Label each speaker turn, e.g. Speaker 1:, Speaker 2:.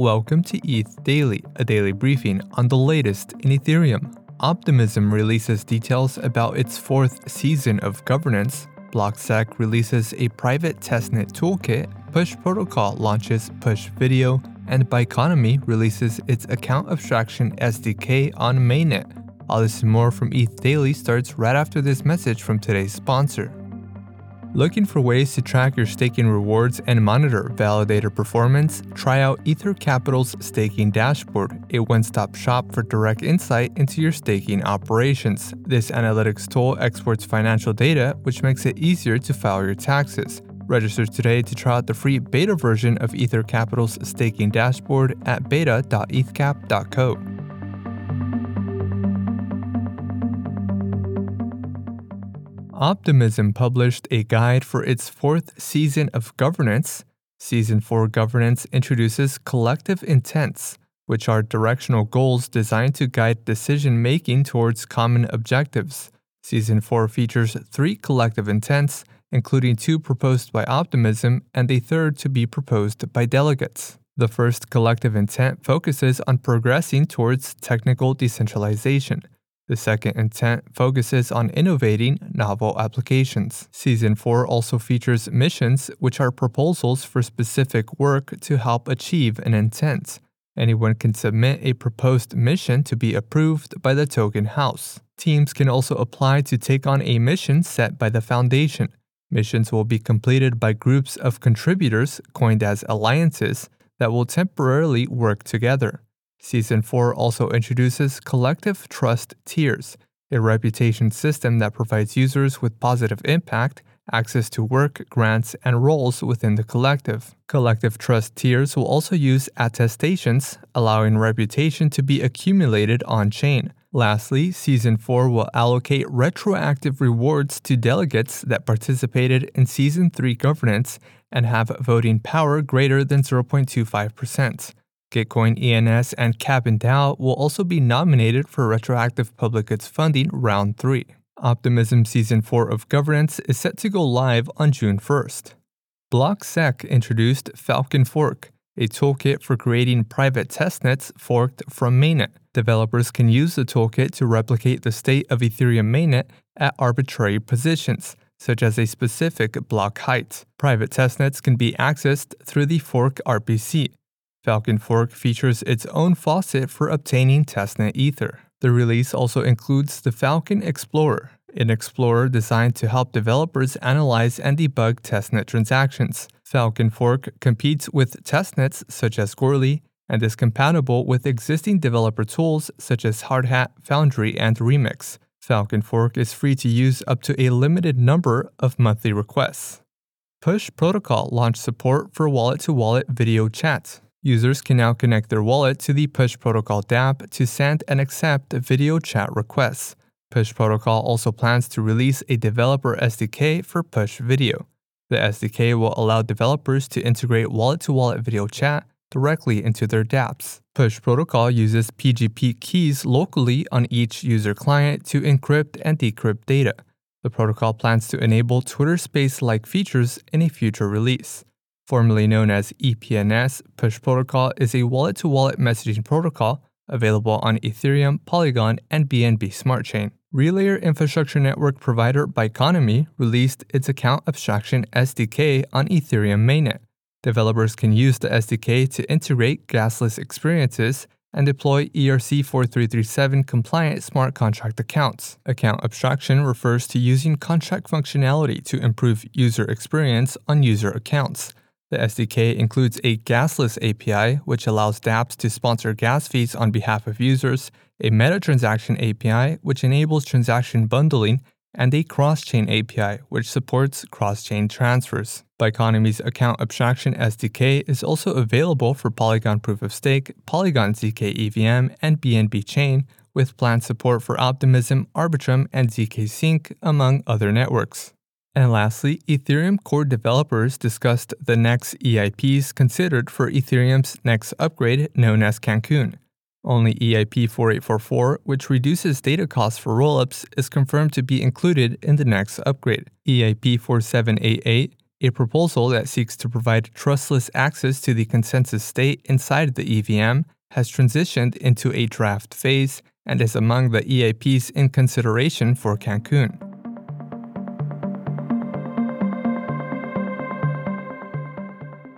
Speaker 1: Welcome to ETH Daily, a daily briefing on the latest in Ethereum. Optimism releases details about its fourth season of governance. BlockSec releases a private testnet toolkit. Push Protocol launches Push Video, and Biconomy releases its account abstraction SDK on mainnet. All this and more from ETH Daily starts right after this message from today's sponsor. Looking for ways to track your staking rewards and monitor validator performance? Try out Ether Capital's Staking Dashboard, a one stop shop for direct insight into your staking operations. This analytics tool exports financial data, which makes it easier to file your taxes. Register today to try out the free beta version of Ether Capital's staking dashboard at beta.ethcap.co. Optimism published a guide for its fourth season of governance. Season 4 governance introduces collective intents, which are directional goals designed to guide decision making towards common objectives. Season 4 features three collective intents, including two proposed by Optimism and a third to be proposed by delegates. The first collective intent focuses on progressing towards technical decentralization. The second intent focuses on innovating novel applications. Season 4 also features missions, which are proposals for specific work to help achieve an intent. Anyone can submit a proposed mission to be approved by the token house. Teams can also apply to take on a mission set by the foundation. Missions will be completed by groups of contributors, coined as alliances, that will temporarily work together. Season 4 also introduces collective trust tiers, a reputation system that provides users with positive impact, access to work, grants, and roles within the collective. Collective trust tiers will also use attestations, allowing reputation to be accumulated on chain. Lastly, Season 4 will allocate retroactive rewards to delegates that participated in Season 3 governance and have voting power greater than 0.25%. Gitcoin ENS and CapInDAO will also be nominated for retroactive public goods funding round 3. Optimism Season 4 of Governance is set to go live on June 1st. BlockSec introduced Falcon Fork, a toolkit for creating private testnets forked from mainnet. Developers can use the toolkit to replicate the state of Ethereum mainnet at arbitrary positions, such as a specific block height. Private testnets can be accessed through the Fork RPC, Falcon Fork features its own faucet for obtaining testnet ether. The release also includes the Falcon Explorer, an explorer designed to help developers analyze and debug testnet transactions. Falcon Fork competes with testnets such as Goerli and is compatible with existing developer tools such as Hardhat, Foundry, and Remix. Falcon Fork is free to use up to a limited number of monthly requests. Push Protocol launched support for wallet to wallet video chat. Users can now connect their wallet to the Push Protocol dApp to send and accept video chat requests. Push Protocol also plans to release a developer SDK for Push Video. The SDK will allow developers to integrate wallet to wallet video chat directly into their dApps. Push Protocol uses PGP keys locally on each user client to encrypt and decrypt data. The protocol plans to enable Twitter Space like features in a future release. Formerly known as EPNS, Push Protocol is a wallet to wallet messaging protocol available on Ethereum, Polygon, and BNB Smart Chain. Relayer infrastructure network provider Biconomy released its account abstraction SDK on Ethereum mainnet. Developers can use the SDK to integrate gasless experiences and deploy ERC 4337 compliant smart contract accounts. Account abstraction refers to using contract functionality to improve user experience on user accounts. The SDK includes a gasless API, which allows dApps to sponsor gas fees on behalf of users, a meta transaction API, which enables transaction bundling, and a cross chain API, which supports cross chain transfers. Biconomy's account abstraction SDK is also available for Polygon Proof of Stake, Polygon ZK EVM, and BNB Chain, with planned support for Optimism, Arbitrum, and ZK Sync, among other networks. And lastly, Ethereum core developers discussed the next EIPs considered for Ethereum's next upgrade known as Cancun. Only EIP 4844, which reduces data costs for rollups, is confirmed to be included in the next upgrade. EIP 4788, A proposal that seeks to provide trustless access to the consensus state inside the EVM has transitioned into a draft phase and is among the EIPs in consideration for Cancun.